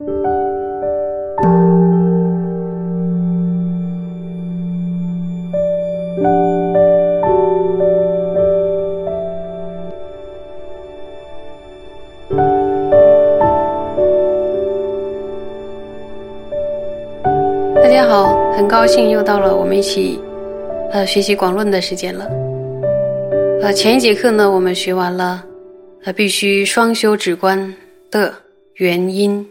大家好，很高兴又到了我们一起呃学习广论的时间了。呃，前一节课呢，我们学完了呃必须双修止观的原因。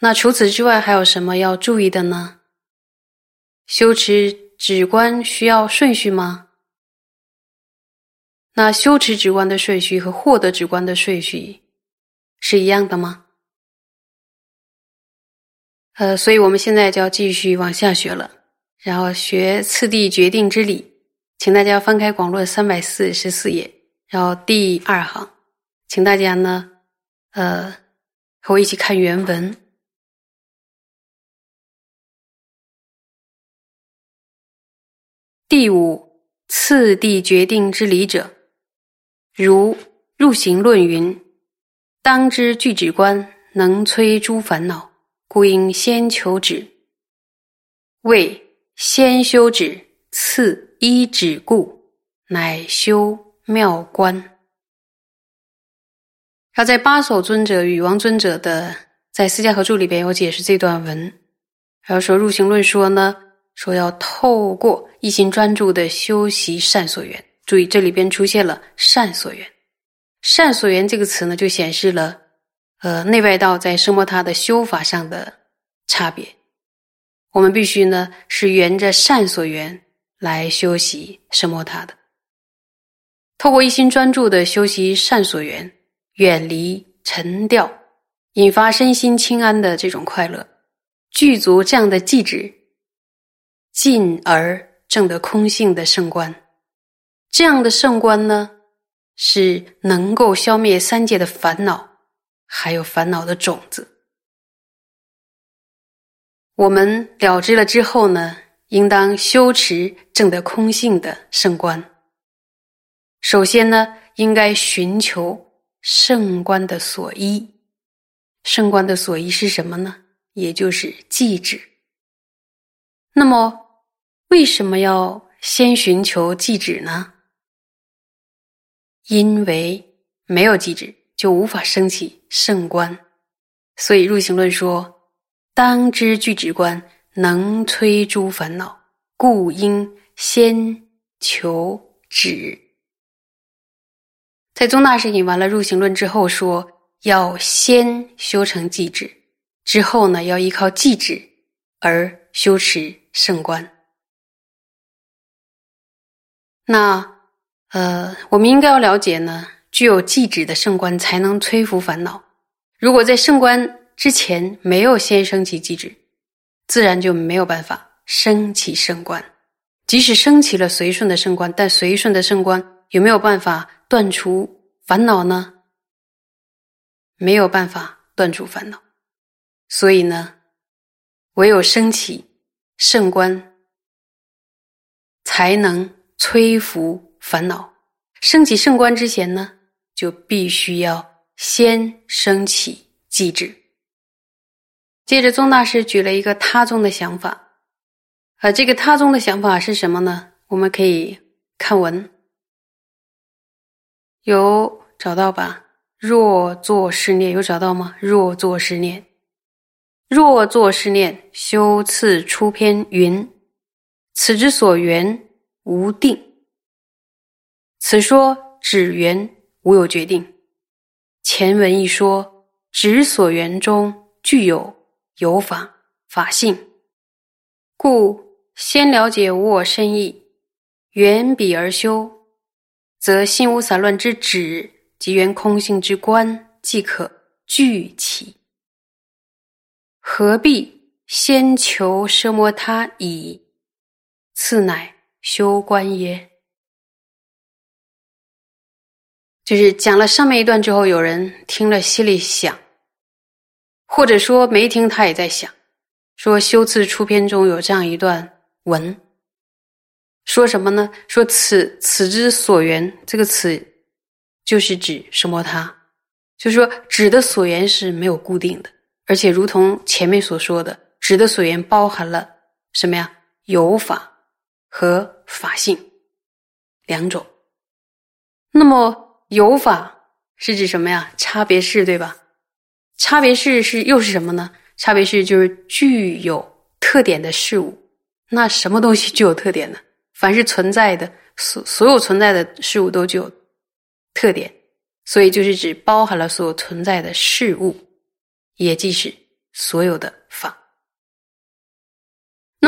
那除此之外，还有什么要注意的呢？修持止观需要顺序吗？那修持止观的顺序和获得止观的顺序是一样的吗？呃，所以我们现在就要继续往下学了，然后学次第决定之理，请大家翻开广论三百四十四页，然后第二行，请大家呢，呃，和我一起看原文。第五次第决定之理者，如入行论云：当知具止观能摧诸烦恼。故应先求止，谓先修止，次依止故，乃修妙观。他在八首尊者与王尊者的在私家合著里边有解释这段文，然后说入行论说呢，说要透过一心专注的修习善所缘。注意这里边出现了善所缘，善所缘这个词呢，就显示了。呃，内外道在声摩他的修法上的差别，我们必须呢是沿着善所缘来修习声摩他的，透过一心专注的修习善所缘，远离沉掉，引发身心清安的这种快乐，具足这样的寂止，进而证得空性的圣观，这样的圣观呢，是能够消灭三界的烦恼。还有烦恼的种子，我们了知了之后呢，应当修持正得空性的圣观。首先呢，应该寻求圣观的所依。圣观的所依是什么呢？也就是寂止。那么，为什么要先寻求寂止呢？因为没有寂止。就无法升起圣观，所以入行论说：当知具止观能摧诸烦恼，故应先求止。在宗大师引完了入行论之后说，要先修成寂止，之后呢，要依靠寂止而修持圣观。那呃，我们应该要了解呢。具有寂止的圣观才能摧伏烦恼。如果在圣观之前没有先升起寂止，自然就没有办法升起圣观。即使升起了随顺的圣观，但随顺的圣观有没有办法断除烦恼呢？没有办法断除烦恼。所以呢，唯有升起圣观，才能摧伏烦恼。升起圣观之前呢？就必须要先升起机制。接着，宗大师举了一个他宗的想法，啊，这个他宗的想法是什么呢？我们可以看文，有找到吧？若作是念，有找到吗？若作是念，若作是念，修次出篇云：此之所缘无定。此说指缘。无有决定。前文一说，指所缘中具有有法法性，故先了解无我深意，缘彼而修，则心无散乱之止及缘空性之观即可具起。何必先求奢摩他已，次乃修观耶？就是讲了上面一段之后，有人听了心里想，或者说没听他也在想，说修次出篇中有这样一段文，说什么呢？说此此之所缘这个词，就是指什么？他就是说，指的所缘是没有固定的，而且如同前面所说的，指的所缘包含了什么呀？有法和法性两种。那么有法是指什么呀？差别是对吧？差别是是又是什么呢？差别是就是具有特点的事物。那什么东西具有特点呢？凡是存在的所所有存在的事物都具有特点。所以就是指包含了所有存在的事物，也即是所有的法。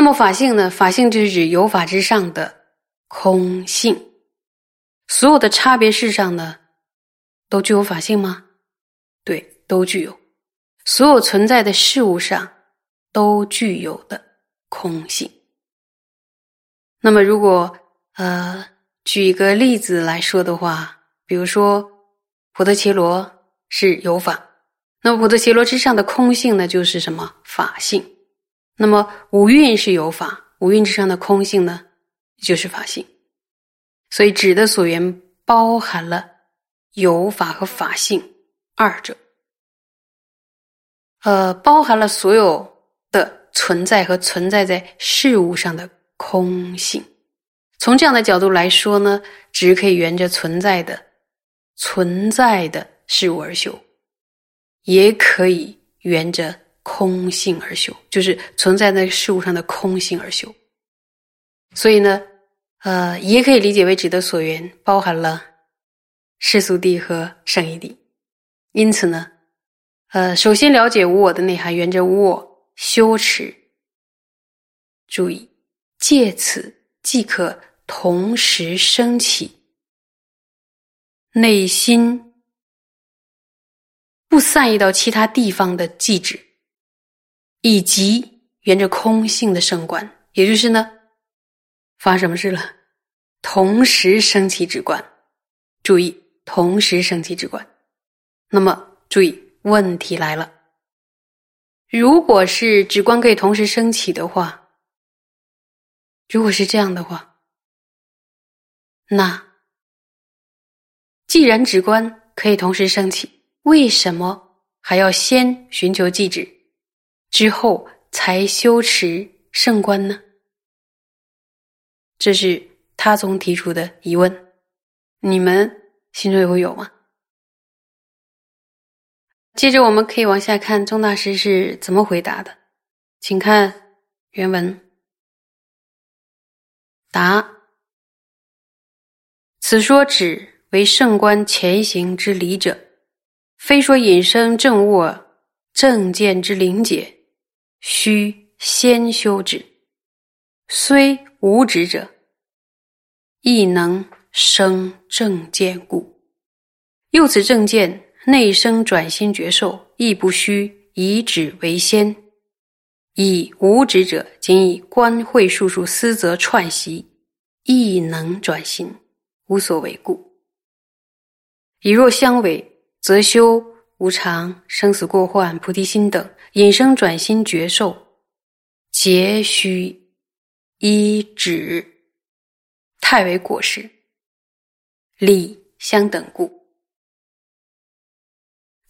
那么法性呢？法性就是指有法之上的空性。所有的差别事上呢，都具有法性吗？对，都具有。所有存在的事物上都具有的空性。那么如果呃举一个例子来说的话，比如说。普特伽罗是有法，那么普特伽罗之上的空性呢，就是什么法性？那么五蕴是有法，五蕴之上的空性呢，就是法性。所以指的所缘包含了有法和法性二者，呃，包含了所有的存在和存在在事物上的空性。从这样的角度来说呢，只可以沿着存在的。存在的事物而修，也可以沿着空性而修，就是存在在事物上的空性而修。所以呢，呃，也可以理解为指的所缘包含了世俗谛和圣义谛。因此呢，呃，首先了解无我的内涵，沿着无我修持，注意，借此即可同时升起。内心不散逸到其他地方的寂止，以及沿着空性的圣观，也就是呢，发生什么事了？同时升起止观，注意，同时升起止观。那么，注意，问题来了：如果是止观可以同时升起的话，如果是这样的话，那。既然止观可以同时升起，为什么还要先寻求寂止，之后才修持圣观呢？这是他总提出的疑问，你们心中也会有吗？接着我们可以往下看，宗大师是怎么回答的，请看原文。答：此说止。为圣观前行之理者，非说引生正卧正见之灵解，须先修止。虽无止者，亦能生正见故。又此正见内生转心觉受，亦不须以止为先。以无止者，仅以观会数数思则串习，亦能转心，无所为故。以若相违，则修无常、生死过患、菩提心等引生转心觉受，皆须依止，太为果实，理相等故。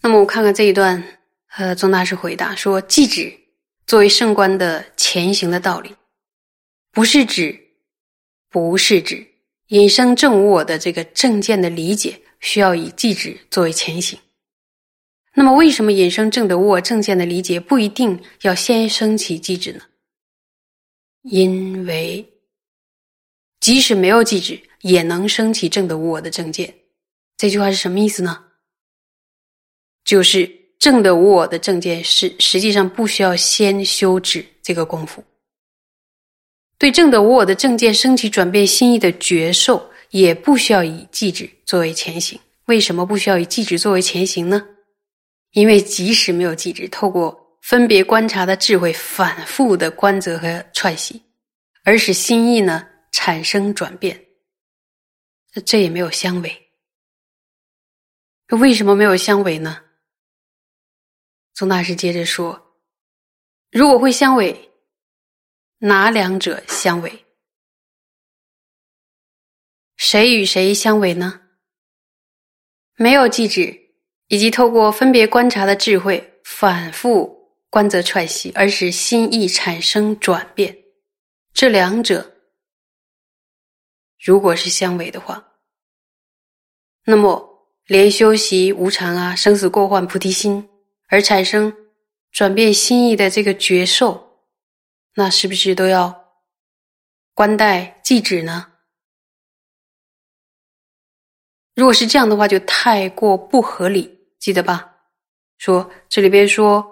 那么我看看这一段，呃，宗大师回答说：即止作为圣观的前行的道理，不是指，不是指引生正无我的这个正见的理解。需要以寂止作为前行。那么，为什么引生正的我正见的理解不一定要先升起寂止呢？因为即使没有寂止，也能升起正的我的正见。这句话是什么意思呢？就是正的我的正见是实际上不需要先修止这个功夫。对正的我的正见升起转变心意的觉受。也不需要以记止作为前行。为什么不需要以记止作为前行呢？因为即使没有寂止，透过分别观察的智慧，反复的观则和串习，而使心意呢产生转变，这也没有相违。为什么没有相违呢？宗大师接着说：“如果会相违，哪两者相违？”谁与谁相违呢？没有寂止，以及透过分别观察的智慧，反复观则串习，而使心意产生转变。这两者如果是相违的话，那么连修习无常啊、生死过患、菩提心而产生转变心意的这个觉受，那是不是都要观待即止呢？如果是这样的话，就太过不合理，记得吧？说这里边说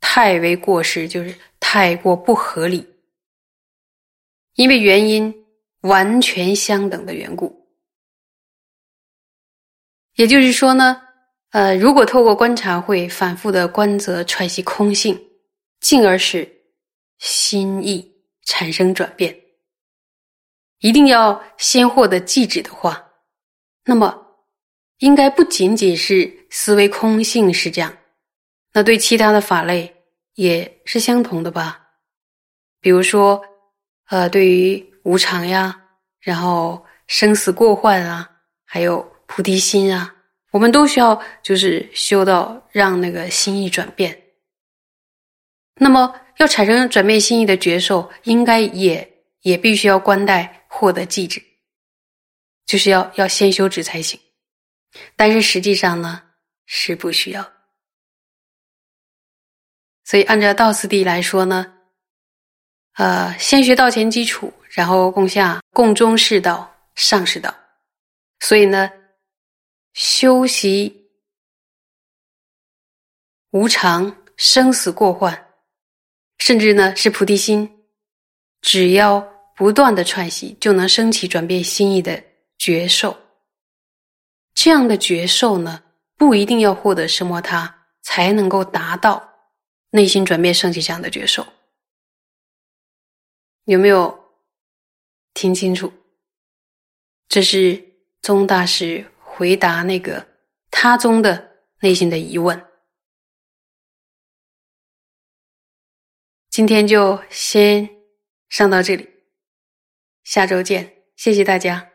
太为过失，就是太过不合理，因为原因完全相等的缘故。也就是说呢，呃，如果透过观察会反复的观则揣析空性，进而使心意产生转变，一定要先获得记止的话。那么，应该不仅仅是思维空性是这样，那对其他的法类也是相同的吧？比如说，呃，对于无常呀，然后生死过患啊，还有菩提心啊，我们都需要就是修到让那个心意转变。那么，要产生转变心意的觉受，应该也也必须要观待获得记止。就是要要先修止才行，但是实际上呢是不需要。所以按照道次第来说呢，呃，先学道前基础，然后共下共中士道、上士道。所以呢，修习无常、生死过患，甚至呢是菩提心，只要不断的串习，就能升起转变心意的。觉受，这样的觉受呢，不一定要获得什么他才能够达到内心转变升起这样的觉受，有没有听清楚？这是宗大师回答那个他宗的内心的疑问。今天就先上到这里，下周见，谢谢大家。